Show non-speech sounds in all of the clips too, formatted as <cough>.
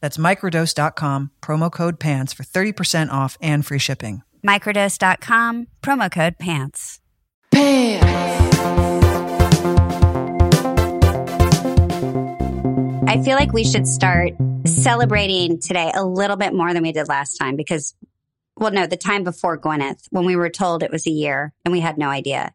That's microdose.com, promo code PANTS for 30% off and free shipping. Microdose.com, promo code PANTS. PANTS. I feel like we should start celebrating today a little bit more than we did last time because, well, no, the time before Gwyneth, when we were told it was a year and we had no idea.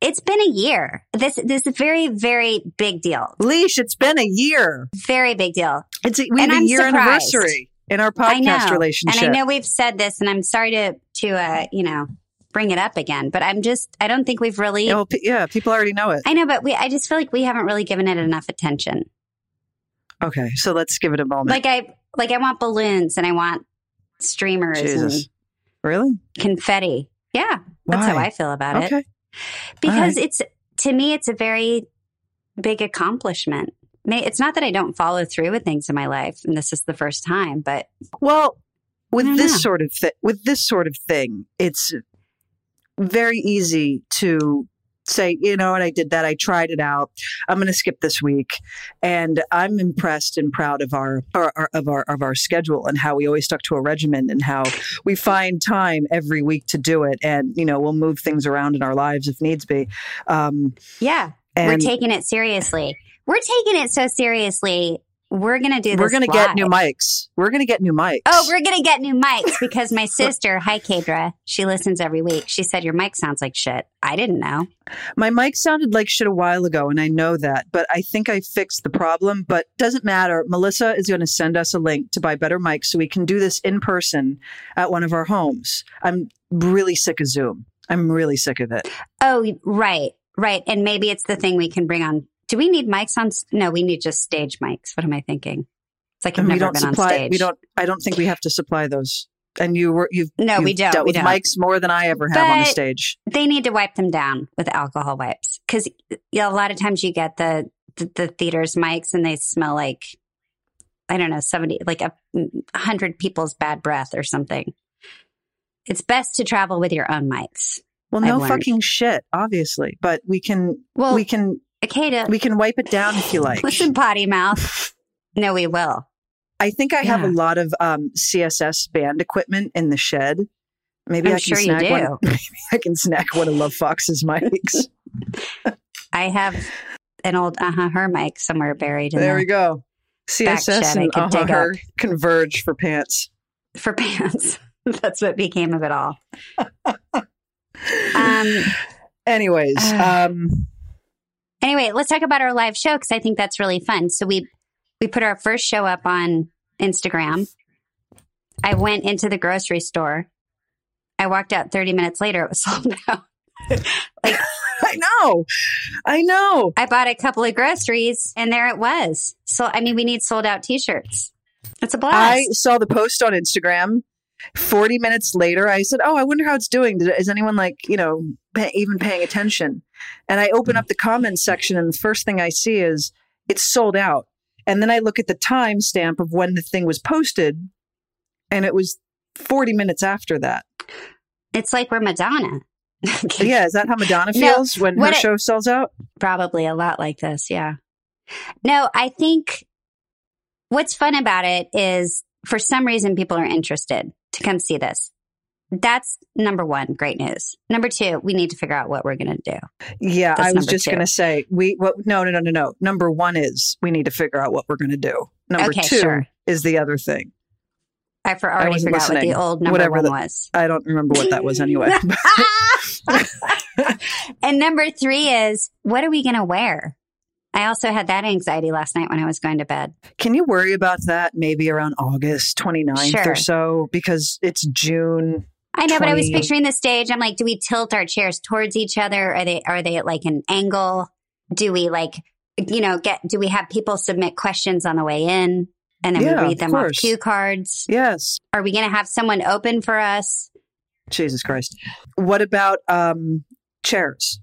It's been a year. This this is a very very big deal. Leash, it's been a year. Very big deal. It's a, we And have a I'm year surprised. anniversary in our I know, podcast relationship. and I know we've said this, and I'm sorry to to uh, you know bring it up again, but I'm just I don't think we've really. Yeah, well, pe- yeah, people already know it. I know, but we I just feel like we haven't really given it enough attention. Okay, so let's give it a moment. Like I like I want balloons and I want streamers Jesus. Really? confetti. Yeah, that's how I feel about it. Because it's to me, it's a very big accomplishment. It's not that I don't follow through with things in my life, and this is the first time, but Well, with this know. sort of thi- with this sort of thing, it's very easy to say, you know what, I did that. I tried it out. I'm going to skip this week, and I'm impressed and proud of our, our, our of our of our schedule and how we always stuck to a regimen and how we find time every week to do it. And you know, we'll move things around in our lives if needs be. Um, yeah, and we're taking it seriously. We're taking it so seriously. We're gonna do this. we're going to get new mics. We're going to get new mics. Oh, we're gonna get new mics because my <laughs> sister, hi Kadra, she listens every week. She said your mic sounds like shit. I didn't know. My mic sounded like shit a while ago, and I know that, but I think I fixed the problem. But doesn't matter. Melisa is going to send us a link to buy better mics so we can do this in person at one of our homes. I'm really sick of Zoom. I'm really sick of it. Oh, right, right. And maybe it's the thing we can bring on. Do we need mics on? No, we need just stage mics. What am I thinking? It's like I've And never don't been on supply. stage. We don't. I don't think we have to supply those. And you were you've No, you've we don't. dealt We with don't. mics more than I ever have on the stage. They need to wipe them down with alcohol wipes because yeah, a lot of times you get the, the the theaters mics and they smell like I don't know seventy like a hundred people's bad breath or something. It's best to travel with your own mics. Well, no fucking shit, obviously, but we can Well, we can Akeda, we can wipe it down if you like. listen, potty mouth. No, we will. I think I have a lot of um, CSS band equipment in the shed. Maybe I'm I can sure you snag one. <laughs> Maybe I can snag one of Lovefoxxx's mics. <laughs> <laughs> I have an old uh huh her mic somewhere buried in there there we go. CSS and could uh dig her converge for pants. for pants. That's what became of it all. Um. Anyways, uh, um, Anyway, let's talk about our live show because I think that's really fun. So we we put our first show up on Instagram. I went into the grocery store. I walked out 30 minutes later. It was <laughs> sold out. like <laughs> I know, I know. I bought a couple of groceries and there it was. So I mean, we need sold out T-shirts. It's a blast. I saw the post on Instagram. Forty minutes later, I said, "Oh, I wonder how it's doing. Is anyone like you know pay, even paying attention?" And I open up mm. the comments section, and the first thing I see is it's sold out. And then I look at the timestamp of when the thing was posted, and it was forty minutes after that. it's like we're Madonna. <laughs> Yeah, is that how Madonna No, feels when her it- show sells out? Probably a lot like this. Yeah. No, I think what's fun about it is for some reason people are interested to come see this. That's number one, great news. Number two, we need to figure out what we're going to do. Yeah, That's I was just going to say we. What? No, no, no, no, no. Number one is we need to figure out what we're going to do. Number Okay, two sure. is the other thing. I for already wasn't forgot what the old number Whatever one the- was. I don't remember what that was anyway. <laughs> <laughs> and number three is what are we going to wear? I also had that anxiety last night when I was going to bed. Can you worry about that maybe around August 29th Sure. or so? Because it's June. I know, but I was picturing the stage. I'm like, do we tilt our chairs towards each other? Are they are they at like an angle? Do we like you know get? Do we have people submit questions on the way in, and then Yeah, we read them off cue cards? Yes. Are we going to have someone open for us? Jesus Christ. What about um, chairs?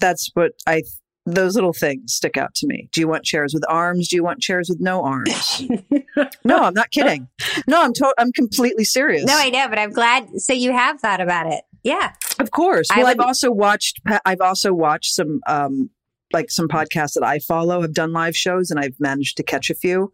That's what I, those little things stick out to me. Do you want chairs with arms? Do you want chairs with no arms? <laughs> no, I'm not kidding. No, I'm to- I'm completely serious. No, I know, but I'm glad. So you have thought about it. Yeah. Of course. I Well, would- I've also watched. I've also watched some, um, like some podcasts that I follow have done live shows, and I've managed to catch a few.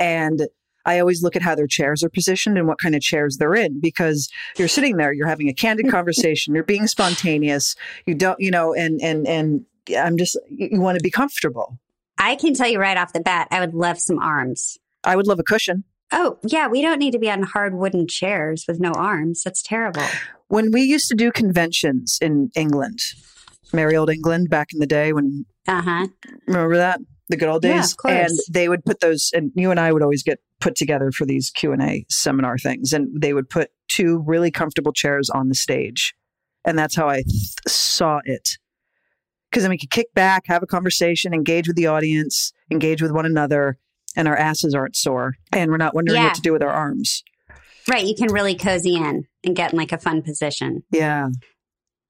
And I always look at how their chairs are positioned and what kind of chairs they're in because you're sitting there, you're having a candid <laughs> conversation, you're being spontaneous. You don't, you know, and and and I'm just you, want to be comfortable. I can tell you right off the bat, I would love some arms. I would love a cushion. Oh, yeah. We don't need to be on hard wooden chairs with no arms. That's terrible. When we used to do conventions in England, merry old England, back in the day when Uh huh. Remember that? The good old days? Yeah, of course. And they would put those and you and I would always get put together for these Q&A seminar things and they would put two really comfortable chairs on the stage. And that's how I th- saw it. Cuz then we could kick back, have a conversation, engage with the audience, engage with one another, and our asses aren't sore and we're not wondering Yeah. what to do with our arms. Right. You can really cozy in and get in like a fun position. Yeah.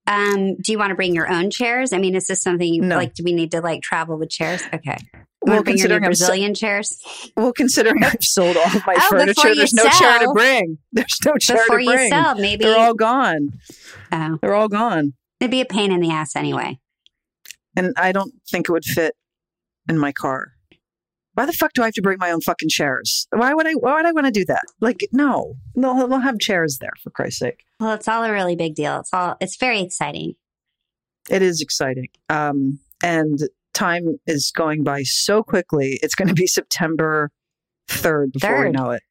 Um, do you want to bring your own chairs? I mean, is this something you No. like? Do we need to like travel with chairs? Okay. You Well, want to bring your considering I'm so- Brazilian chairs? Well, considering I've sold all of my <laughs> Oh, furniture, <laughs> there's no chair to bring. There's no chair Before to you sell, maybe They're all gone. oh, They're all gone. it'd be a pain in the ass anyway. And I don't think it would fit in my car. Why the fuck do I have to bring my own fucking chairs? Why would I? Why would I want to do that? Like, no, they'll, they'll have chairs there for Christ's sake. Well, it's all a really big deal. It's all it's very exciting. It is exciting, um, and time is going by so quickly. It's going to be September third before we know it.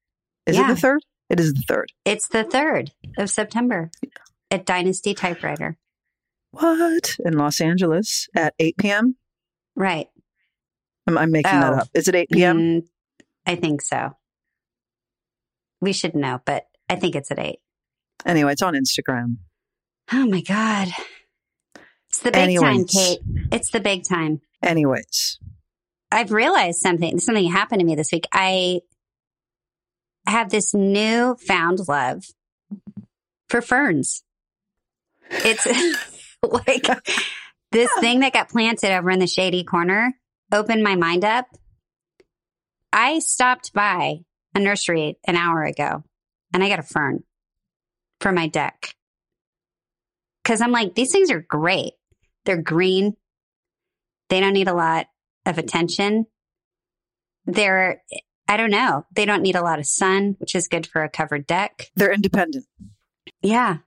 Is Yeah. it the third? It is the third. It's the third of September at Dynasty Typewriter. What in Los Angeles at eight p.m. Right. I'm, I'm making that Oh. up. Is it eight p.m.? Mm, I think so. We should know, but I think it's at eight. Anyway, it's on Instagram. Oh my God. It's the big time, Kate. It's the big time. Anyways, I've realized something. Something happened to me this week. I have this new found love for ferns. It's <laughs> <laughs> like this thing that got planted over in the shady corner opened my mind up. I stopped by a nursery an hour ago and I got a fern for my deck. Cause I'm like, these things are great. They're green. They don't need a lot of attention. They're, I don't know, they don't need a lot of sun, which is good for a covered deck. they're independent. Yeah.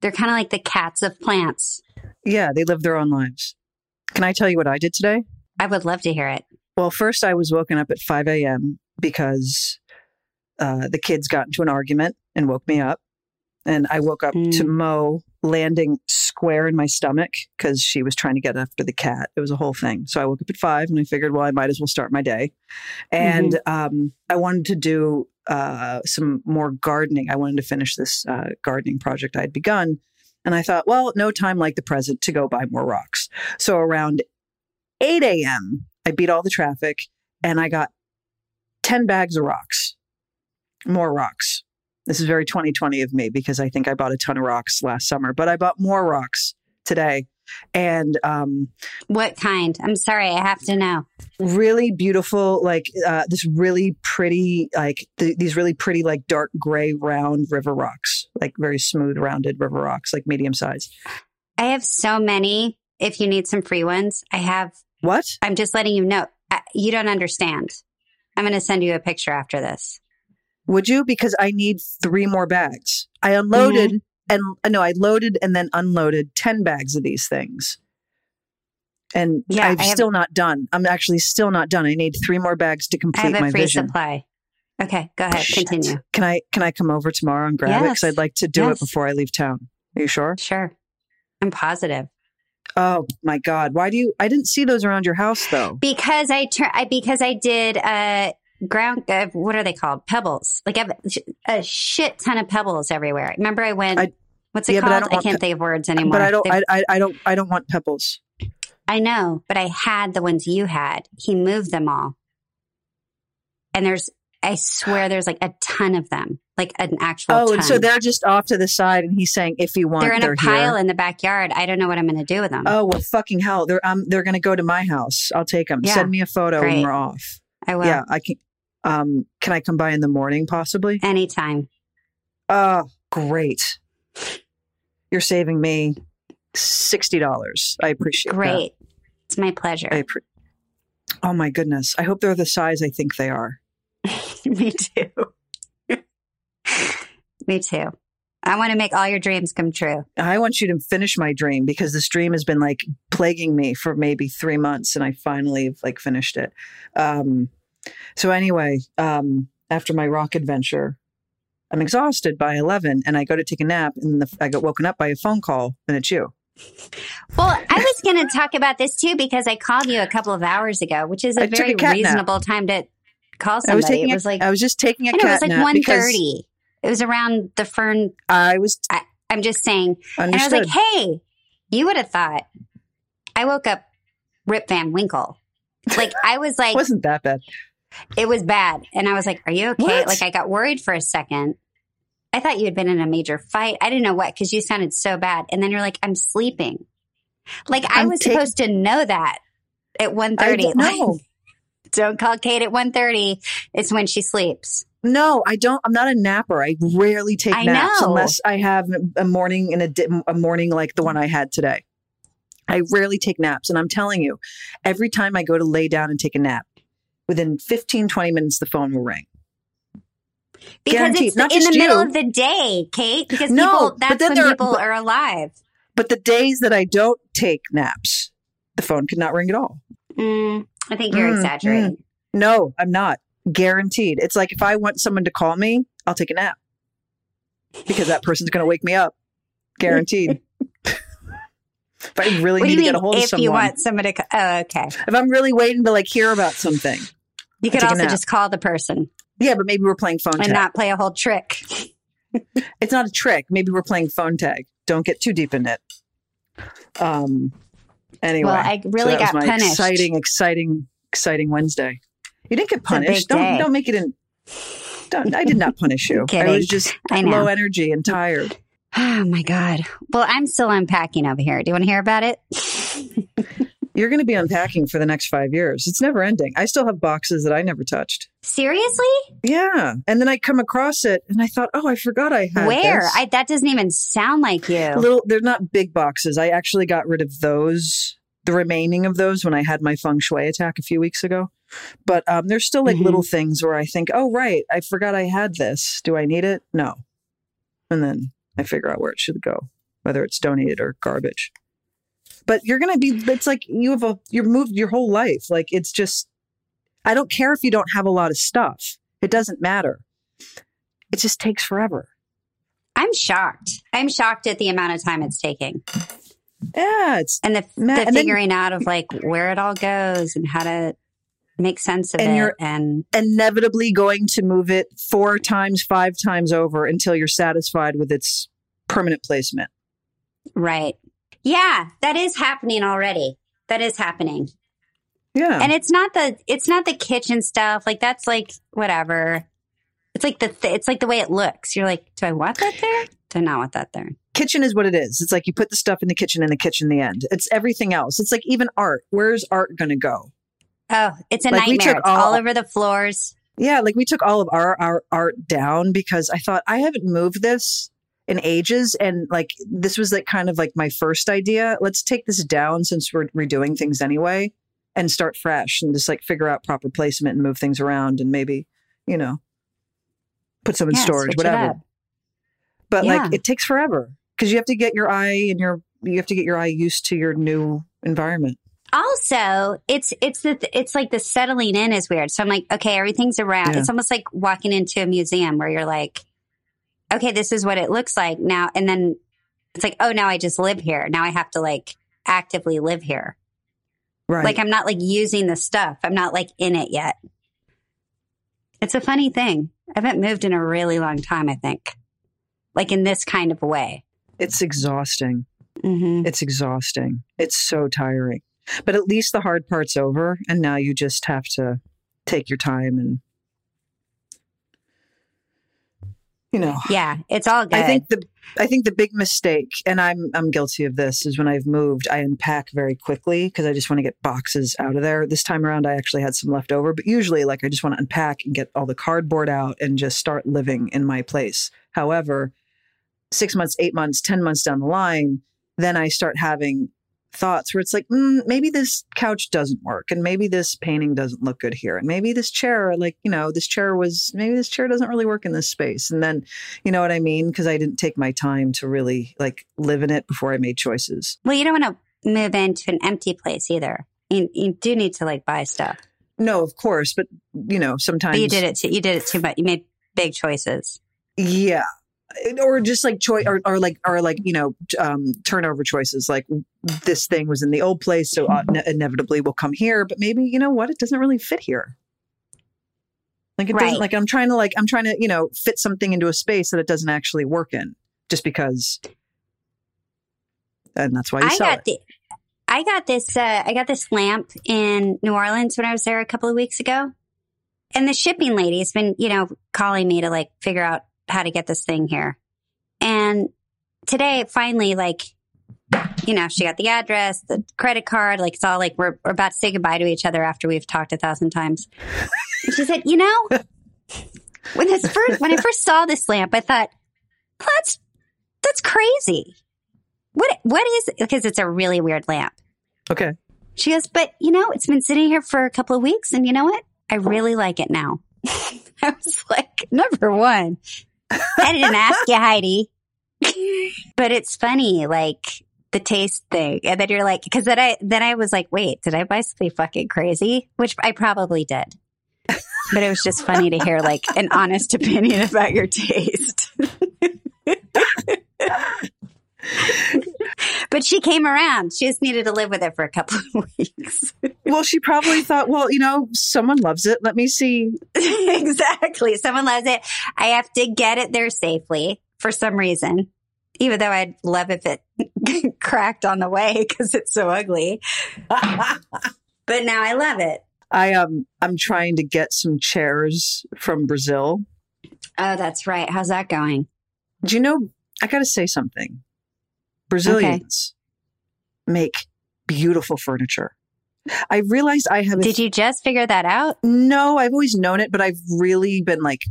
They're kind of like the cats of plants. Yeah, they live their own lives. Can I tell you what I did today? I would love to hear it. Well, first I was woken up at 5 a.m. because uh, the kids got into an argument and woke me up. And I woke up to Mm. Mo landing square in my stomach because she was trying to get after the cat. It was a whole thing. So I woke up at five and I figured, well, I might as well start my day. And um, I wanted to do uh, some more gardening. I wanted to finish this uh, gardening project I had begun. And I thought, well, no time like the present to go buy more rocks. So around 8 a.m., I beat all the traffic and I got 10 bags of rocks, more rocks. This is very 2020 of me because I think I bought a ton of rocks last summer, but I bought more rocks today. And um, What kind? I'm sorry, I have to know. really beautiful, like uh, this really pretty, like th- these really pretty, like dark gray, round river rocks, like very smooth, rounded river rocks, like medium size. I have so many. If you need some free ones, I have. What? I'm just letting you know. I- You don't understand. I'm going to send you a picture after this. Would you? Because I need three more bags. I unloaded and uh, no, I loaded and then unloaded 10 bags of these things. And Yeah, I'm I have- still not done. I'm actually still not done. I need three more bags to I complete have my a free vision. supply. Okay, go ahead. Shit. Continue. Can I can I come over tomorrow and grab it? Because I'd like to do Yes. it before I leave town. Are you sure? Sure. I'm positive. Oh my God! Why do you? I didn't see those around your house though. Because I tur- I because I did uh ground uh, what are they called? Pebbles. Like I have a shit ton of pebbles everywhere. Remember I went I- What's it Yeah, but I called? I, can't pe- think of words anymore. But I don't. I, I I don't. I don't want pebbles. I know, but I had the ones you had. He moved them all. And there's, I swear there's like a ton of them, like an actual Oh, ton. and so they're just off to the side, and he's saying, "If you want, they're in a they're pile here." in the backyard. I don't know what I'm going to do with them. Oh well, fucking hell! They're um they're gonna go to my house. I'll take them. Yeah. Send me a photo when we're off. I will. Yeah, I can. Um, can I come by in the morning possibly? Anytime. Oh, great! You're saving me sixty dollars. I appreciate that. Great. It's my pleasure. I appre- oh my goodness! I hope they're the size I think they are. <laughs> Me too. <laughs> Me too. I want to make all your dreams come true. I want you to finish my dream because this dream has been like plaguing me for maybe three months, and I finally like finished it. Um, so anyway, um, after my rock adventure, I'm exhausted by eleven, and I go to take a nap, and the, I got woken up by a phone call, and it's you. Well, I was going to talk about this too because I called you a couple of hours ago, which is a I very a cat nap. reasonable time to call I was somebody. taking. It a- was like I was just taking a I know, it was like one because. It was around the fern. I was I'm just saying, and I was like, "Hey, you would have thought." I woke up Rip Van Winkle. Like I was like, wasn't that bad. It was bad, and I was like, "Are you okay?" What? Like I got worried for a second. I thought you had been in a major fight. I didn't know what because you sounded so bad, and then you're like, "I'm sleeping." Like I I'm was taking- supposed to know that at one I thirty. <laughs> don't. Call Kate at one thirty. It's when she sleeps. No, I don't. I'm not a napper. I rarely take I naps know. unless I have a morning and a, di- a morning like the one I had today. I rarely take naps. And I'm telling you, every time I go to lay down and take a nap, within 15, 20 minutes, the phone will ring. Because Guaranteed. it's Not in the just middle of the day, Kate. Because No, people, that's when people but- are alive. But the days that I don't take naps, the phone could not ring at all. Mm, I think you're Mm, exaggerating. No, I'm not. Guaranteed. It's like if I want someone to call me, I'll take a nap because that person's going to wake me up. Guaranteed. <laughs> if I really What need you to mean get a hold of someone. if someone, you want somebody to? Oh, okay. if I'm really waiting to like hear about something, You could also just call the person yeah, but maybe we're playing phone tag. and tag. not play a whole trick. <laughs> it's not a trick. Maybe we're playing phone tag. Don't get too deep in it. Um. Anyway, Well, I so really was got punished. exciting, exciting, exciting Wednesday. You didn't get punished. Don't day. don't make it in. Don't, I did not <laughs> punish you. I was just I low energy and tired. <sighs> Oh my god. Well, I'm still unpacking over here. Do you want to hear about it? <laughs> You're going to be unpacking for the next five years. It's never ending. I still have boxes that I never touched. Seriously? Yeah, and then I come across it, and I thought, oh, I forgot I had Where? this. I that doesn't even sound like you. little. They're not big boxes. I actually got rid of those, the remaining of those, when I had my feng shui attack a few weeks ago. But um, there's still like Mhm. little things where I think, oh, right, I forgot I had this. Do I need it? No. And then I figure out where it should go, whether it's donated or garbage. But you're gonna be. It's like you have a. You're moved your whole life. Like it's just. I don't care if you don't have a lot of stuff. It doesn't matter. It just takes forever. I'm shocked. I'm shocked at the amount of time it's taking. Yeah, it's and the, Ma- the and then- figuring out of like where it all goes and how to make sense of And it you're- and inevitably going to move it four times, five times over until you're satisfied with its permanent placement. right yeah that is happening already that is happening Yeah. and it's not the it's not the kitchen stuff like that's like whatever it's like the th- it's like the way it looks you're like do i want that there do i not want that there kitchen is what it is. It's like you put the stuff in the kitchen in the kitchen the end. It's everything else. It's like even art. Where's art going to go? oh it's a Like, we nightmare took it's all all- over the floors Yeah, like we took all of our, our art down because I thought I haven't moved this in ages. And like this was like kind of like my first idea. Let's take this down since we're redoing things anyway and start fresh and just like figure out proper placement and move things around and maybe, you know, put some in Yeah, storage, whatever. But Yeah. like it takes forever because you have to get your eye and your you have to get your eye used to your new environment. also it's it's the it's like the settling in is weird. So I'm like, okay, everything's around. Yeah. It's almost like walking into a museum where you're like, okay, this is what it looks like now, and then it's like, oh, now I just live here. Now I have to like actively live here. Right. Like I'm not like using the stuff. I'm not like in it yet. It's a funny thing. I haven't moved in a really long time. I think, like in this kind of way. it's exhausting. hmm It's exhausting. It's so tiring. But at least the hard part's over. And now you just have to take your time and, you know, Yeah, it's all good. I think the I think the big mistake, and I'm I'm guilty of this, is when I've moved, I unpack very quickly because I just want to get boxes out of there. This time around, I actually had some left over, but usually, like I just want to unpack and get all the cardboard out and just start living in my place. However, six months, eight months, ten months down the line, then I start having thoughts where it's like mm, maybe this couch doesn't work and maybe this painting doesn't look good here and maybe this chair like you know this chair was maybe this chair doesn't really work in this space and then you know what I mean? Because I didn't take my time to really like live in it before I made choices. Well, you don't want to move into an empty place either. You, you do need to like buy stuff, No, of course, but you know, sometimes but you did it. Too, you did it too much. You made big choices. Yeah. Or just like choice, or, or like, or like, you know, um, turnover choices. Like this thing was in the old place, so uh, ne- inevitably will come here. But maybe you know what? It doesn't really fit here. Like it Right. doesn't. Like I'm trying to like I'm trying to you know fit something into a space that it doesn't actually work in, just because. And that's why you I sell got it. the. I got this. Uh, I got this lamp in New Orleans when I was there a couple of weeks ago, and the shipping lady has been, you know, calling me to like figure out how to get this thing here. And today, finally, like, you know, she got the address, the credit card. Like, it's all like we're, we're about to say goodbye to each other after we've talked a thousand times. And she said, you know, when this first when I first saw this lamp, I thought, that's that's crazy. What what is it? Because it's a really weird lamp. Okay. She goes, but you know, it's been sitting here for a couple of weeks, and you know what? I really like it now. <laughs> I was like, number one, I didn't ask you, Heidi, but it's funny, like the taste thing, and then you're like, because then I then I was like, wait, did I buy something fucking crazy? Which I probably did. But it was just funny to hear like an honest opinion about your taste. but she came around. She just needed to live with it for a couple of <laughs> weeks. Well, she probably thought, well, you know, someone loves it. Let me see. <laughs> exactly. Someone loves it. I have to get it there safely for some reason. Even though I'd love if it <laughs> cracked on the way because it's so ugly. <laughs> But now I love it. I um I'm trying to get some chairs from Brazil. Oh, that's right. How's that going? Do you know? I got to say something. Brazilians make beautiful furniture. I realized I have. Did you just figure that out? No, I've always known it, but I've really been like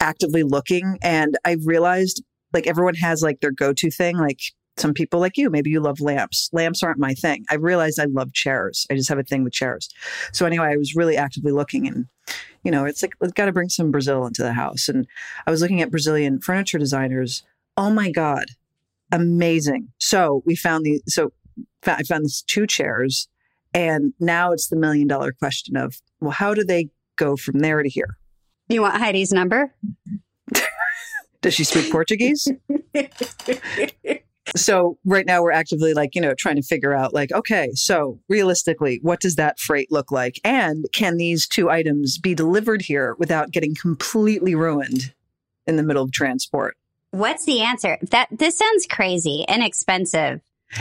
actively looking, and I realized like everyone has like their go-to thing. Like some people, like you, maybe you love lamps. Lamps aren't my thing. I realized I love chairs. I just have a thing with chairs. So anyway, I was really actively looking, and you know, it's like we've got to bring some Brazil into the house. And I was looking at Brazilian furniture designers. Oh my god, amazing! So we found the so I found these two chairs, and now it's the million dollar question of well, how do they go from there to here? You want Heidi's number? <laughs> Does she speak Portuguese? <laughs> so right now we're actively like, you know, trying to figure out like, okay, so realistically, what does that freight look like? And can these two items be delivered here without getting completely ruined in the middle of transport? What's the answer? That this sounds crazy and expensive.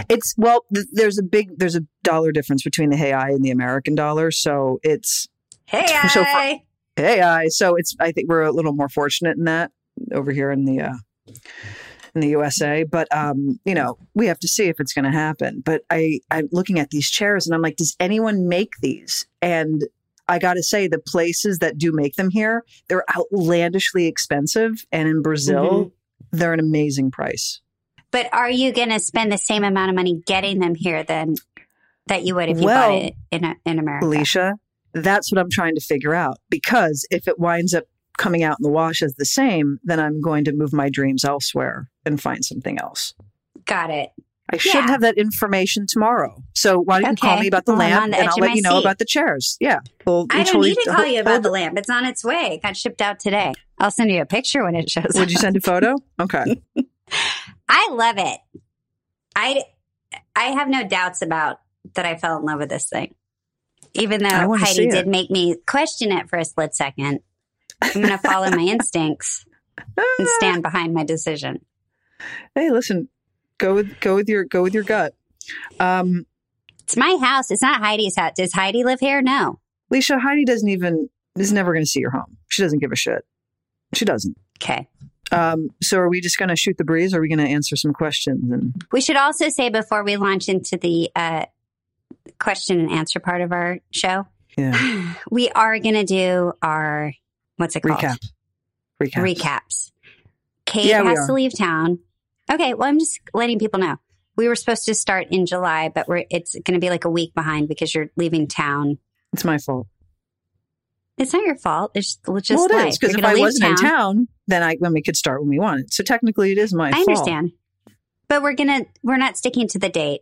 It's well, th- there's a big there's a dollar difference between the hey I and the American dollar, so it's Hey, So I. hey I. So it's I think we're a little more fortunate in that over here in the uh, in the USA. But um, you know, we have to see if it's going to happen. But I I'm looking at these chairs and I'm like, does anyone make these? And I got to say, the places that do make them here, they're outlandishly expensive, and in Brazil, they're an amazing price. But are you going to spend the same amount of money getting them here than that you would if you Well, bought it in a, in America? Leisha, that's what I'm trying to figure out. Because if it winds up coming out in the wash as the same, then I'm going to move my dreams elsewhere and find something else. Got it. I should have that information tomorrow. So why don't you call me about the Well, lamp the and I'll let you know seat. about the chairs. Yeah. Well, I don't need to call you about the lamp. It's on its way. It got shipped out today. I'll send you a picture when it shows Would you send a photo? <laughs> Okay. I love it. I I have no doubts about that I fell in love with this thing. Even though Heidi did make me question it for a split second. I'm going to follow my <laughs> instincts and stand behind my decision. hey, listen, go with go with your go with your gut. Um, It's my house. It's not Heidi's house. Does Heidi live here? No. Leisha, Heidi doesn't even is never going to see your home. She doesn't give a shit. She doesn't. Okay. Um, so are we just going to shoot the breeze? Or are we going to answer some questions? And We should also say before we launch into the uh, question and answer part of our show, yeah, <sighs> we are going to do our what's it called? recap, recap. Recaps. Kate Yeah, has to leave town. Okay, well, I'm just letting people know. We were supposed to start in July, but we're it's going to be like a week behind because you're leaving town. It's my fault. It's not your fault. It's it's just well, it life. is because if I wasn't in town, then I then we could start when we wanted. So technically, it is my I fault. understand, but we're gonna we're not sticking to the date.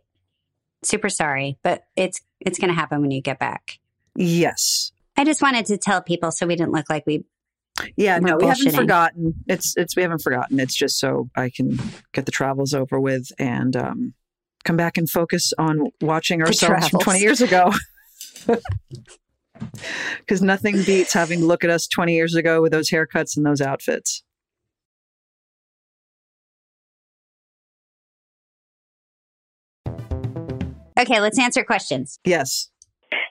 Super sorry, but it's it's gonna happen when you get back. Yes. I just wanted to tell people so we didn't look like we. Yeah, no, we haven't forgotten. It's it's we haven't forgotten. It's just so I can get the travels over with and um, come back and focus on watching ourselves from 20 years ago. <laughs> Because nothing beats having to look at us 20 years ago with those haircuts and those outfits. Okay, let's answer questions. Yes.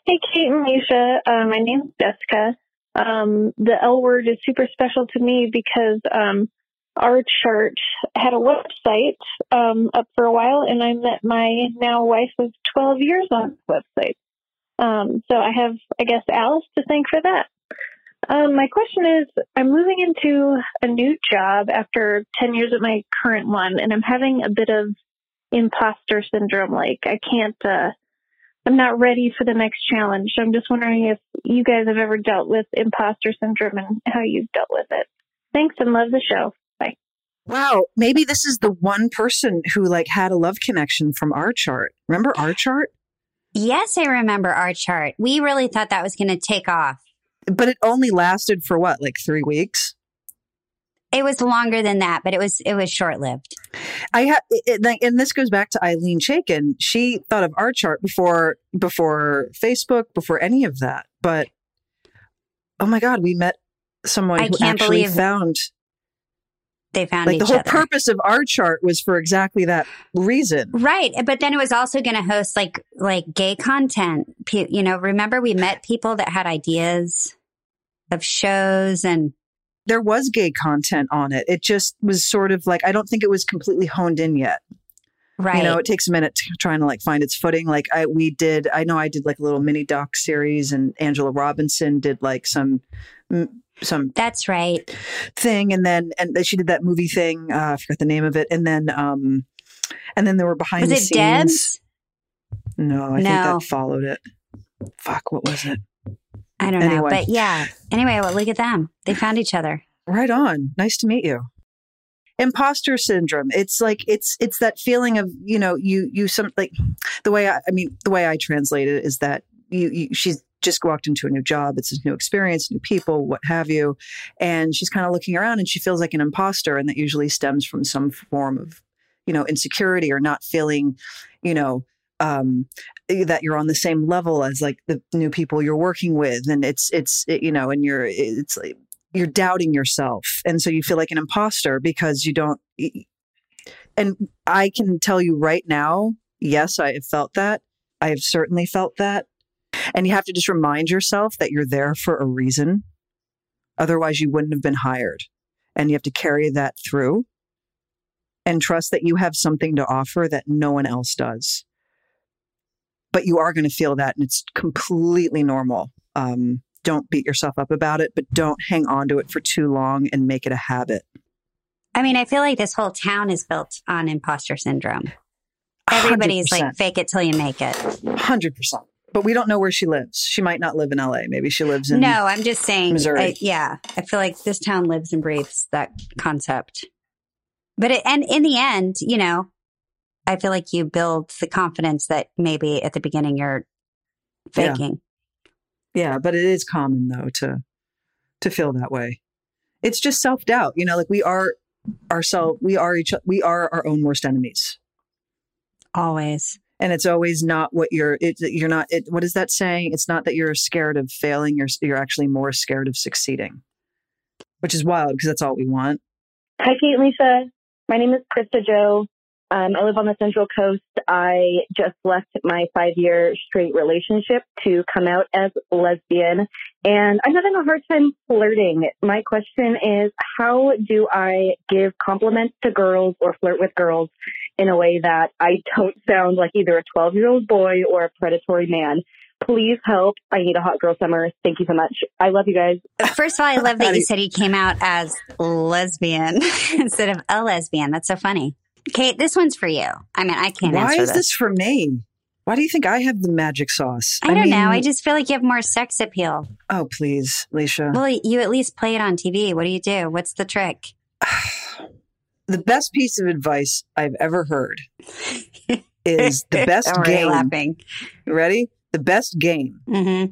Hey, Kate and Leisha. Uh, my name's Jessica. Um, the L word is super special to me because um, our chart had a website um, up for a while, and I met my now wife of 12 years on the website. Um, so I have, I guess, Alice to thank for that. Um, my question is I'm moving into a new job after 10 years at my current one, and I'm having a bit of imposter syndrome. Like, I can't. Uh, I'm not ready for the next challenge. I'm just wondering if you guys have ever dealt with imposter syndrome and how you've dealt with it. Thanks and love the show. Bye. Wow. Maybe this is the one person who like had a love connection from our chart. Remember our chart? Yes, I remember our chart. We really thought that was going to take off. But it only lasted for what, like three weeks? It was longer than that, but it was it was short lived. I have, and this goes back to Ilene Chaiken. She thought of our chart before before Facebook, before any of that. But oh my God, we met someone I who can't actually believe found They found like the whole other. purpose of our chart was for exactly that reason. Right, but then it was also going to host like like gay content. You know, remember we met people that had ideas of shows and There was gay content on it. It just was sort of like I don't think it was completely honed in yet. right. You know, it takes a minute to trying to like find its footing. Like I, we did, I know I did like a little mini doc series, and Angela Robinson did like some, mm, some That's right. thing, and then and she did that movie thing. Uh, I forgot the name of it, and then um, and then there were behind Was the it scenes. Deb's? No, I think No. that followed it. Fuck, what was it? I don't know, but yeah. Anyway, well, look at them. They found each other. Right on. Nice to meet you. Imposter syndrome. It's like it's it's that feeling of you know you you some like the way I, I mean the way I translate it is that you, you she's just walked into a new job. It's a new experience, new people, what have you, and she's kind of looking around and she feels like an imposter, and that usually stems from some form of you know insecurity or not feeling you know um eh, that you're on the same level as like the new people you're working with. And it's it's it, you know and you're eh, it's like you're doubting yourself. And so you feel like an imposter because you don't and i can tell you right now yes i have felt that. I have certainly felt that and you have to just remind yourself that you're there for a reason otherwise you wouldn't have been hired and you have to carry that through and trust that you have something to offer that no one else does but you are going to feel that and it's completely normal um, don't beat yourself up about it, but don't hang on to it for too long and make it a habit. I mean, I feel like this whole town is built on imposter syndrome. Everybody's like, fake it till you make it. 100%. But we don't know where she lives. She might not live in LA. Maybe she lives in. No, I'm just saying. Missouri. I- yeah, I feel like this town lives and breathes that concept. But it, and in the end, you know, I feel like you build the confidence that maybe at the beginning you're Yeah. faking. Yeah, but it is common though to to feel that way. It's just self doubt, you know. Like we are ourselves, we are each, we are our own worst enemies, Always. And it's always not what you're. It, you're not. It, what is that saying? It's not that you're scared of failing. You're you're actually more scared of succeeding, which is wild because that's all we want. Hi, Kate Lisa. My name is Krista Joe. Um, I live on the Central Coast. I just left my five year straight relationship to come out as lesbian, and I'm having a hard time flirting. My question is how do I give compliments to girls or flirt with girls in a way that I don't sound like either a 12 year old boy or a predatory man? Please help. I need a hot girl summer. Thank you so much. I love you guys. First of all, I love that you you- said he came out as lesbian <laughs> instead of a lesbian. That's so funny. Kate, this one's for you. I mean, I can't Why answer is this for me? Why do you think I have the magic sauce? I don't know. I just feel like you have more sex appeal. oh please, Leisha. Well, you at least play it on TV. What do you do? What's the trick? <sighs> <sighs> <sighs> the best piece of advice I've ever heard <laughs> is the best game. Ready? The best game hmm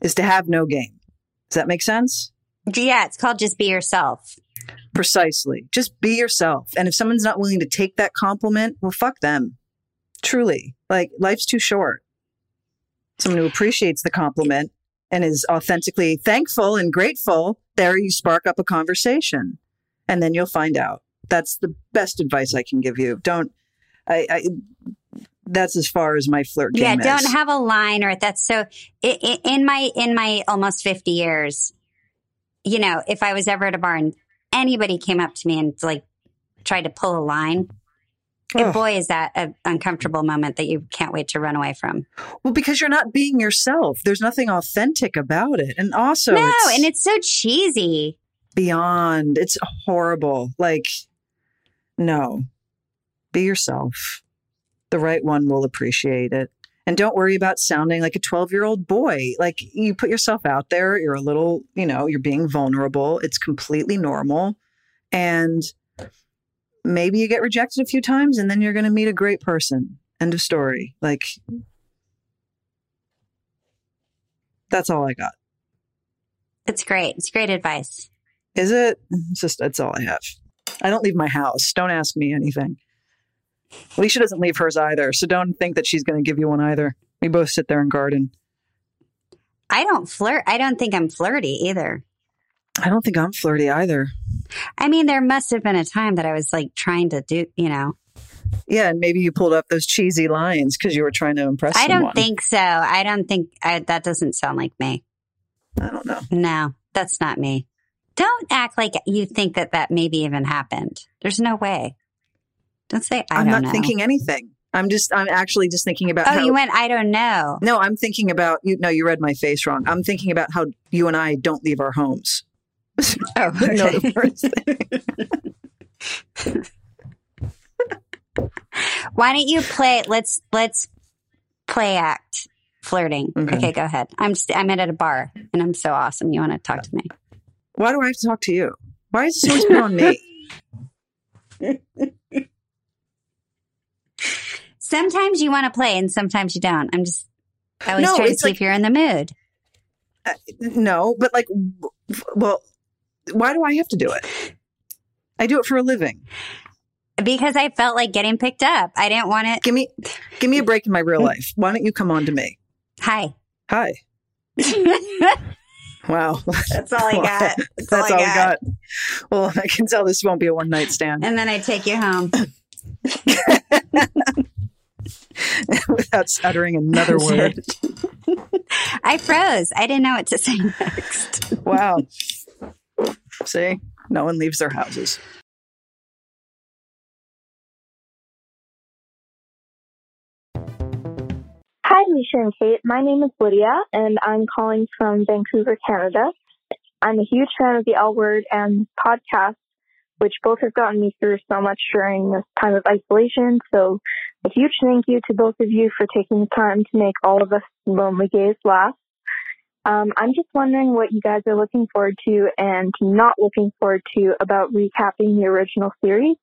is to have no game. Does that make sense? Yeah, it's called just be yourself. Precisely. Just be yourself. And if someone's not willing to take that compliment, well, fuck them. Truly. Like, life's too short. Someone who appreciates the compliment and is authentically thankful and grateful, there you spark up a conversation. And then you'll find out. That's the best advice I can give you. Don't, I, I that's as far as my flirt game Yeah, don't is. have a line or that's so. in my in my almost fifty years, you know, if I was ever at a bar and anybody came up to me and like tried to pull a line, boy, is that an uncomfortable moment that you can't wait to run away from. Well, because you're not being yourself. There's nothing authentic about it. And also, no, it's and it's so cheesy. beyond. It's horrible. Like, no, be yourself. The right one will appreciate it. And don't worry about sounding like a 12 year old boy. Like, you put yourself out there, you're a little, you know, you're being vulnerable. It's completely normal. And maybe you get rejected a few times and then you're going to meet a great person. End of story. Like, that's all I got. It's great. It's great advice. Is it? It's just that's all I have. I don't leave my house. Don't ask me anything. Leisha doesn't leave hers either, so don't think that she's going to give you one either. We both sit there and garden. I don't flirt. I don't think I'm flirty either. I don't think I'm flirty either. I mean, there must have been a time that I was like trying to do, you know. Yeah, and maybe you pulled up those cheesy lines because you were trying to impress me. I someone. don't think so. I don't think I, that doesn't sound like me. I don't know. No, that's not me. Don't act like you think that that maybe even happened. There's no way. Don't say I I'm don't not know. thinking anything. I'm just. I'm actually just thinking about. oh, how, you went. I don't know. No, I'm thinking about you. No, you read my face wrong. I'm thinking about how you and I don't leave our homes. Oh, <laughs> No, the first <laughs> Why don't you play? Let's let's play act flirting. Okay. Okay, go ahead. I'm st- I'm at a bar and I'm so awesome. You want to talk to me? Why do I have to talk to you? Why is this always been on me? <laughs> Sometimes you want to play and sometimes you don't. I'm just I always No, try to see like- if you're in the mood. Uh, no, but like, well, why do I have to do it? I do it for a living. Because I felt like getting picked up. I didn't want to. Give me, give me a break in my real mm. life. Why don't you come on to me? Hi. Hi. <laughs> Wow. That's all I <laughs> got. <laughs> That's, That's all, we got. Well, <laughs> I can tell this won't be a one night stand And then I take you home. without uttering another word. I froze. I didn't know what to say next. Wow. See, no one leaves their houses. Hi, Misha and Kate. My name is Lydia, and I'm calling from Vancouver, Canada. I'm a huge fan of the L Word and podcast, which both have gotten me through so much during this time of isolation. So, a huge thank you to both of you for taking the time to make all of us lonely gays laugh. Um, I'm just wondering what you guys are looking forward to and not looking forward to about recapping the original series.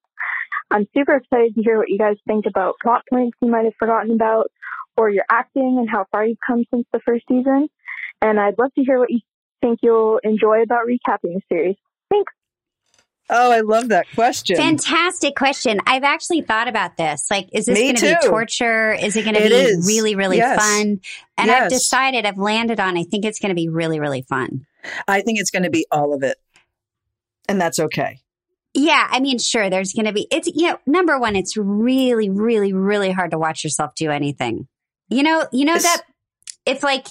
I'm super excited to hear what you guys think about plot points you might have forgotten about or your acting and how far you've come since the first season. And I'd love to hear what you think you'll enjoy about recapping the series. Thanks. Oh, I love that question. Fantastic question. I've actually thought about this. Like, is this going to be torture? Is it going to be is. really, really Yes. fun? And I've decided, I've landed on, I think it's going to be really, really fun. I think it's going to be all of it. And that's okay. Yeah, I mean, sure, there's going to be, it's, you know, number one, it's really, really, really hard to watch yourself do anything. You know, you know It's- that if like,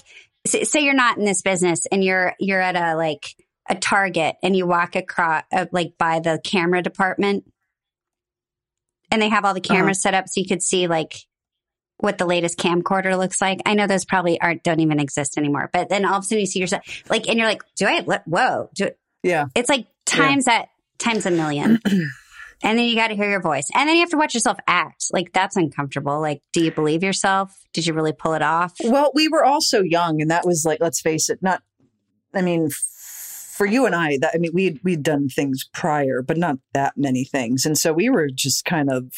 say, say you're not in this business and you're, you're at a like a Target and you walk across, uh, like by the camera department and they have all the Uh-huh. cameras set up so you could see like what the latest camcorder looks like. I know those probably aren't, don't even exist anymore, but then all of a sudden you see yourself like, and you're like, do I, let- whoa, do, Yeah. it's like times that times a million. <clears throat> and then you got to hear your voice. And then you have to watch yourself act. Like that's uncomfortable. Like, do you believe yourself? Did you really pull it off? Well, we were all so young, and that was like, let's face it, not. I mean, for you and I, that I mean, we we'd done things prior, but not that many things, and so we were just kind of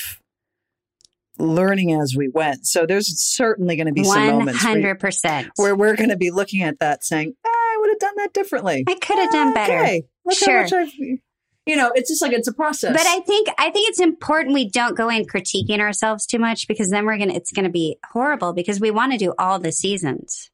learning as we went. So there's certainly going to be some One moments where, hundred percent. where we're going to be looking at that, saying, "Ah, "I would have done that differently. I could have done better. Okay, look Sure. how much I've." You know, it's just like it's a process. But I think I think it's important we don't go in critiquing ourselves too much because then we're gonna it's gonna be horrible because we want to do all the seasons.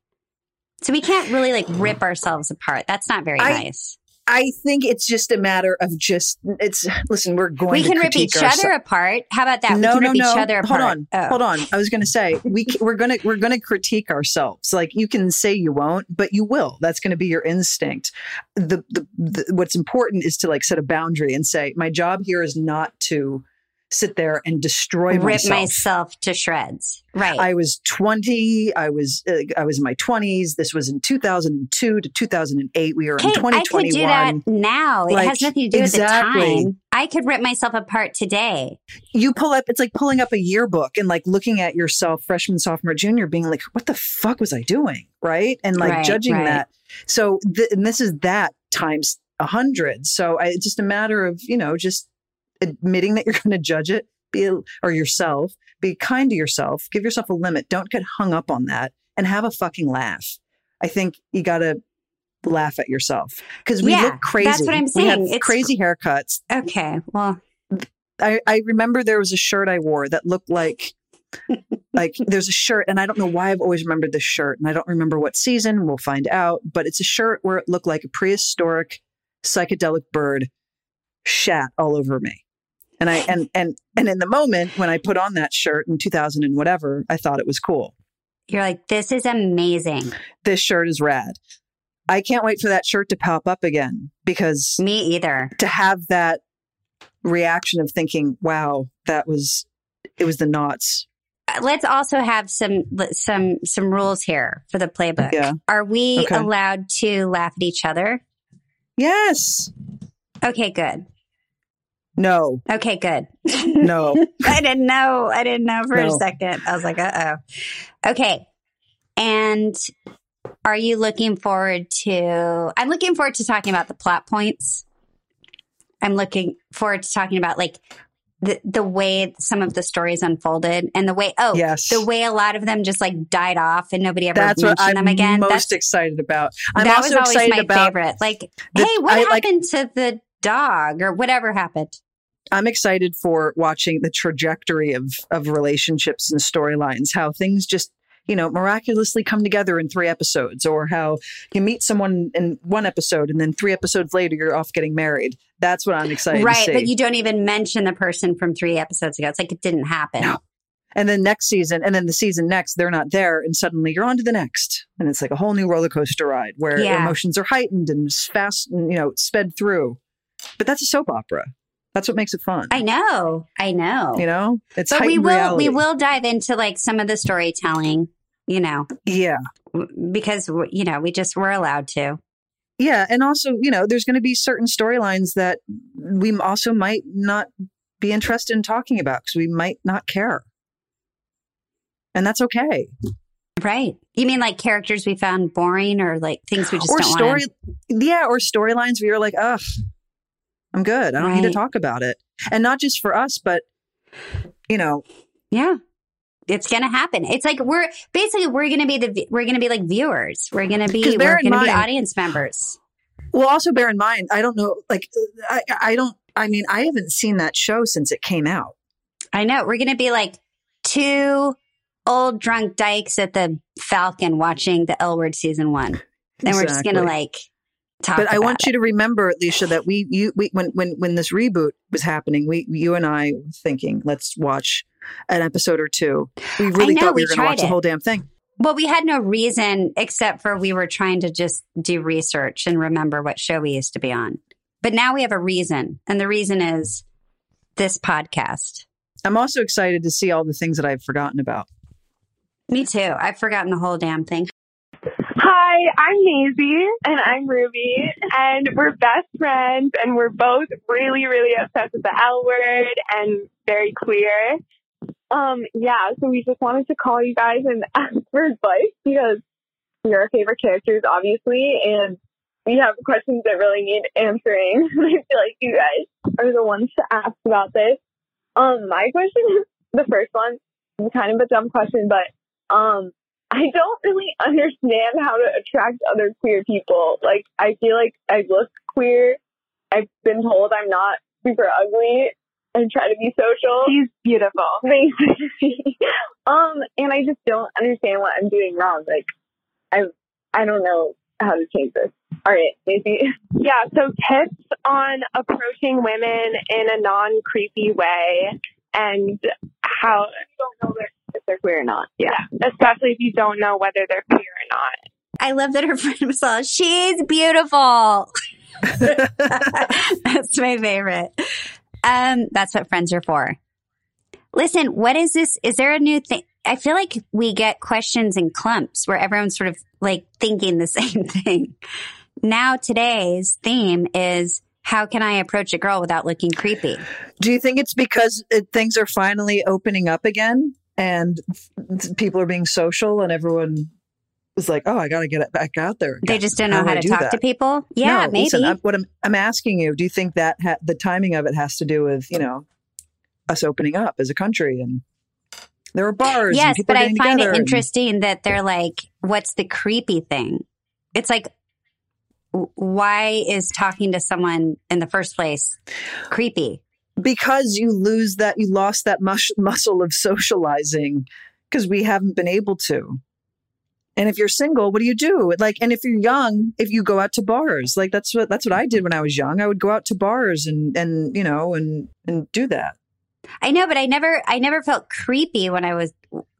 So we can't really like rip <sighs> ourselves apart. That's not very I- nice. I think it's just a matter of just it's. Listen, we're going. We to can rip each ourse- other apart. How about that? No, we can no, rip no. each other hold apart. on, Oh. hold on. I was going to say we we're going to we're going to critique ourselves. Like you can say you won't, but you will. That's going to be your instinct. The, the the what's important is to like set a boundary and say my job here is not to sit there and destroy Rip myself. myself to shreds. Right. I was 20. I was uh, I was in my 20s. This was in 2002 to 2008. We were in Kate, I could 2021. do that now. it has nothing to do exactly. with the time. I could rip myself apart today. you pull up it's like pulling up a yearbook and like looking at yourself freshman sophomore junior being like what the fuck was i doing right and like Right, judging right. that so th- and this is that times a hundred so I, it's just a matter of you know just admitting that you're going to judge it be or yourself be kind to yourself give yourself a limit don't get hung up on that and have a fucking laugh. I think you got to laugh at yourself. Because we Yeah, look crazy. that's what I'm we have saying. It's- crazy haircuts. Okay. Well, I, I remember there was a shirt I wore that looked like like there's a shirt and I don't know why I've always remembered this shirt and I don't remember what season we'll find out but it's a shirt where it looked like a prehistoric psychedelic bird shat all over me and I <laughs> and and and in the moment when I put on that shirt in 2000 and whatever I thought it was cool you're like, this is amazing. this shirt is rad I can't wait for that shirt to pop up again because Me either. to have that reaction of thinking wow that was it was the knots Uh, Let's also have some some some rules here for the playbook. Yeah. Are we Okay. allowed to laugh at each other? Yes. Okay, good. No. Okay, good. No. <laughs> I didn't know. I didn't know for a second. I was like, uh oh. Okay. And are you looking forward to? I'm looking forward to talking about the plot points. I'm looking forward to talking about like the the way some of the stories unfolded and the way oh yes. the way a lot of them just like died off and nobody ever That's mentioned what I'm them again. most That's, excited about. I'm that was always my about. favorite. Like, the- hey, what I like- happened to the dog or whatever happened? I'm excited for watching the trajectory of of relationships and storylines. How things just you know miraculously come together in three episodes, or how you meet someone in one episode and then three episodes later you're off getting married. That's what I'm excited to right, but you don't even mention the person from three episodes ago. It's like it didn't happen. No. and then next season, and then the season next, they're not there, and suddenly you're on to the next, and it's like a whole new roller coaster ride where Yeah. emotions are heightened and fast, and, you know, sped through. But that's a soap opera. That's what makes it fun. I know, I know. you know, it's but we will reality. we will dive into like some of the storytelling, you know, yeah, because you know we just we're allowed to. yeah, and also, you know, there's going to be certain storylines that we also might not be interested in talking about because we might not care, and that's okay. Right? You mean like characters we found boring or like things we just or don't story, want? yeah, or storylines where you're like, ugh, I'm good. I don't need to talk about it. And not just for us, but you know, Yeah. It's going to happen. It's like we're basically we're going to be the we're going to be like viewers. We're going to be we're going to be audience members. well, also bear in mind, I don't know, like, I, I don't, I mean, I haven't seen that show since it came out. I know. We're going to be like two old drunk dykes at the Falcon watching the L Word season 1. And we're just going to like But I want it. you to remember, Leisha, that we, you, we, when, when, when this reboot was happening, we, you and I were thinking, let's watch an episode or two. We really know, thought we we were going to watch the whole damn thing. Well, we had no reason except for we were trying to just do research and remember what show we used to be on. But now we have a reason. And the reason is this podcast. I'm also excited to see all the things that I've forgotten about. Me too. I've forgotten the whole damn thing. Hi, I'm Maisie and I'm Ruby and we're best friends and we're both really, really obsessed with the L word and very queer. Um, yeah, so we just wanted to call you guys and <laughs> ask for advice because you're our favorite characters, obviously, and we have questions that really need answering. <laughs> I feel like you guys are the ones to ask about this. Um, my question is the first one. Kind of a dumb question, but um, I don't really understand how to attract other queer people. Like, I feel like I look queer. I've been told I'm not super ugly and try to be social. She's beautiful. Basically. <laughs> um, and I just don't understand what I'm doing wrong. Like, I, I don't know how to change this. All right, Maisie. Yeah, so tips on approaching women in a non creepy way and how, don't know if they're queer or not. yeah, especially if you don't know whether they're queer or not. I love that her friend was all, she's beautiful. <laughs> that's my favorite. Um, that's what friends are for. Listen, what is this? Is there a new thing? I feel like we get questions in clumps where everyone's sort of like thinking the <laughs> same thing. Now today's theme is how can I approach a girl without looking creepy? Do you think it's because it, things are finally opening up again and people are being social and everyone is like, oh, I got to get it back out there. They just don't know how I to talk that? to people. Yeah, no, maybe. Listen, I'm, what I'm, I'm asking you, do you think that ha- the timing of it has to do with, you know, us opening up as a country and there are bars. and yes, but I find it and- interesting that they're like, what's the creepy thing? It's like, why is talking to someone in the first place creepy? Because you lose that, you lost that mus- muscle of socializing because we haven't been able to. And if you're single, what do you do? Like, and if you're young, if you go out to bars, like that's what that's what I did when I was young. I would go out to bars and and you know and and do that. I know, but I never, I never felt creepy when I was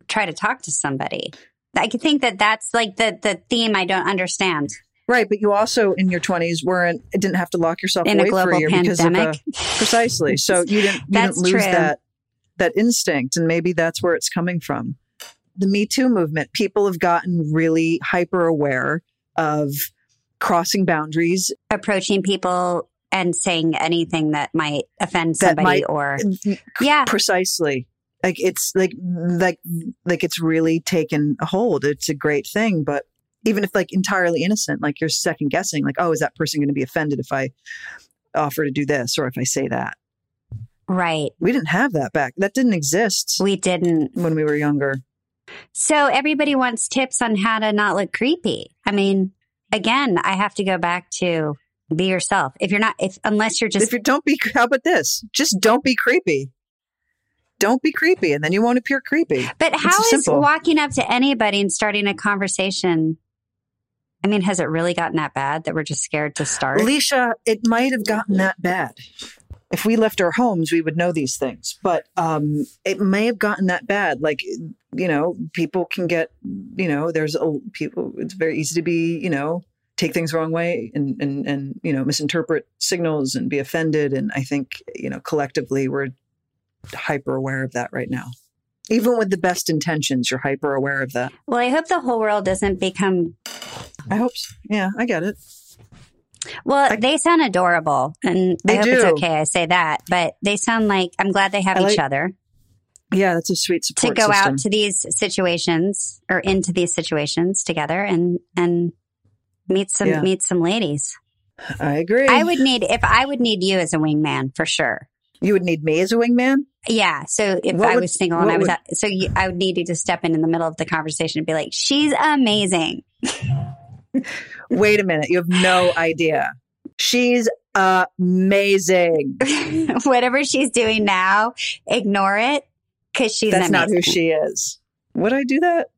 try to talk to somebody. I think that that's like the the theme I don't understand Right, but you also in your 20s weren't didn't have to lock yourself in away a for a global year because of pandemic. a, <laughs> precisely. So you didn't you That's didn't lose true. that that instinct and maybe that's where it's coming from. The Me Too movement, people have gotten really hyper aware of crossing boundaries Approaching people and saying anything that might offend somebody might- or yeah, precisely. Like it's like like like it's really taken a hold. It's a great thing, but even if like entirely innocent, like you're second guessing, like, oh, is that person going to be offended if I offer to do this or if I say that? right. We didn't have that back. That didn't exist We didn't. when we were younger. So everybody wants tips on how to not look creepy. I mean, again, I have to go back to be yourself. If you're not, if unless you're just if you don't be, how about this? Just don't be creepy. Don't be creepy, and then you won't appear creepy. But how is walking up to anybody and starting a conversation? I mean, has it really gotten that bad that we're just scared to start? Leisha, it might have gotten that bad. If we left our homes, we would know these things. But um, it may have gotten that bad. Like, you know, people can get, you know, there's a, people. It's very easy to be, you know, take things the wrong way and and and you know misinterpret signals and be offended. And I think you know collectively we're hyper aware of that right now. Even with the best intentions, you're hyper aware of that. Well, I hope the whole world doesn't become. I hope. So. Yeah, I get it. Well, I- they sound adorable, and I hope it's okay. I say that, but they sound like I'm glad they have each other Yeah, that's a sweet support to go system. out to these situations or into these situations together and and meet some Yeah. meet some ladies. I agree. I would need if I would need you as a wingman for sure. You would need me as a wingman. Yeah. So if What I would- was single and I was, would- at, so you, I would need you to step in in the middle of the conversation and be like, "She's amazing." <laughs> Wait a minute. You have no idea. She's amazing. <laughs> Whatever she's doing now, ignore it because she's That's not who she is. Would I do that?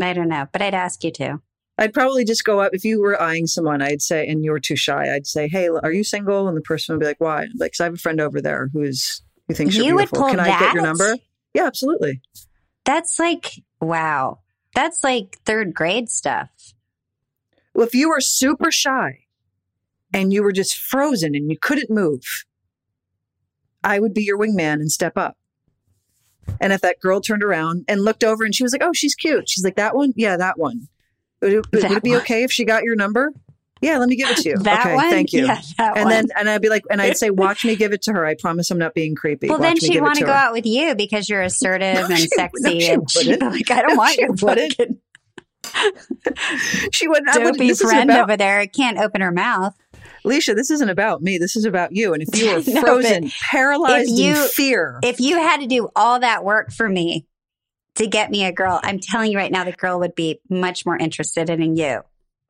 I don't know, but I'd ask you to. I'd probably just go up if you were eyeing someone. I'd say, and you were too shy. I'd say, "Hey, are you single?" And the person would be like, "Why?" Like, cause I have a friend over there who's who thinks you're would beautiful. pull Can I get your number? Yeah, absolutely. That's like wow. That's like third grade stuff. Well, if you were super shy and you were just frozen and you couldn't move, I would be your wingman and step up. And if that girl turned around and looked over and she was like, "Oh, she's cute," she's like, "That one, yeah, that one." Would it, would it be one. okay if she got your number? Yeah, let me give it to you. <laughs> That okay, one, thank you. Yeah, and one. then and I'd be like, and I'd say, <laughs> "Watch me give it to her. I promise I'm not being creepy." well, Watch then she'd want to go her." out with you because you're <laughs> assertive No, and she- no, sexy. she and she'd be like, I don't No, want your wouldn't. fucking <laughs> She wouldn't. I would, friend about, over there. Can't open her mouth. Leisha, this isn't about me. This is about you. And if you <laughs> were No, frozen, paralyzed you- in fear, If you had to do all that work for me to get me a girl, I'm telling you right now, the girl would be much more interested in you.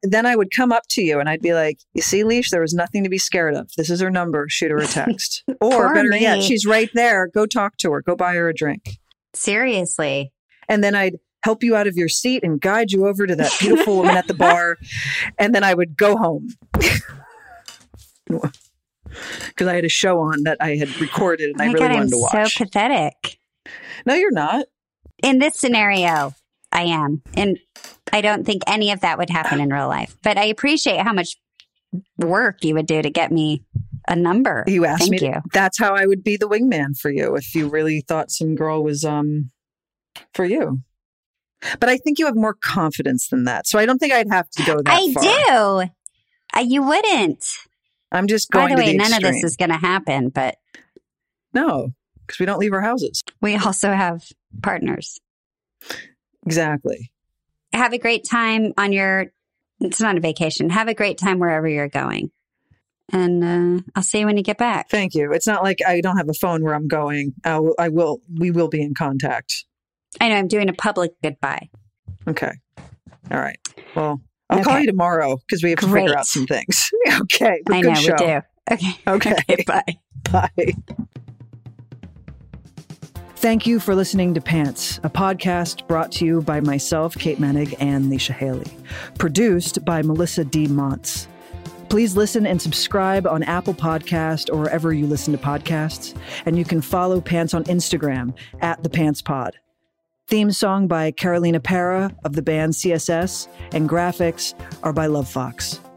then I would come up to you and I'd be like, "You see, Leash, there was nothing to be scared of. This is her number. Shoot her a text, <laughs> or better yet, she's right there. Go talk to her. Go buy her a drink." Seriously. And then I'd help you out of your seat and guide you over to that beautiful woman at the bar, <laughs> and then I would go home. <laughs> Because I had a show on that I had recorded and Oh I really God, I'm wanted to watch. so pathetic. no, you're not. In this scenario, I am. And I don't think any of that would happen in real life. But I appreciate how much work you would do to get me a number. You asked Thank me. to- you. that's how I would be the wingman for you if you really thought some girl was um for you. But I think you have more confidence than that, so I don't think I'd have to go that I far. do. Uh, you wouldn't. I'm just going. By the way, the none of this is going to happen, but no, because we don't leave our houses. we also have partners. Exactly. Have a great time on your, it's not a vacation. Have a great time wherever you're going. And uh, I'll see you when you get back. Thank you. It's not like I don't have a phone where I'm going. I will. I will we will be in contact. I know I'm doing a public goodbye. Okay. All right. Well, I'll call you tomorrow because we have to figure out some things. <laughs> okay. But I good know show. we do. Okay. <laughs> Okay. Okay. Bye. Bye. Thank you for listening to Pants, a podcast brought to you by myself, Kate Moennig, and Leisha Hailey. Produced by Melisa D. Monts. Please listen and subscribe on Apple Podcast or wherever you listen to podcasts. And you can follow Pants on Instagram at the Pants Pod. Theme song by Carolina Parra of the band CSS, and graphics are by Lovefoxxx.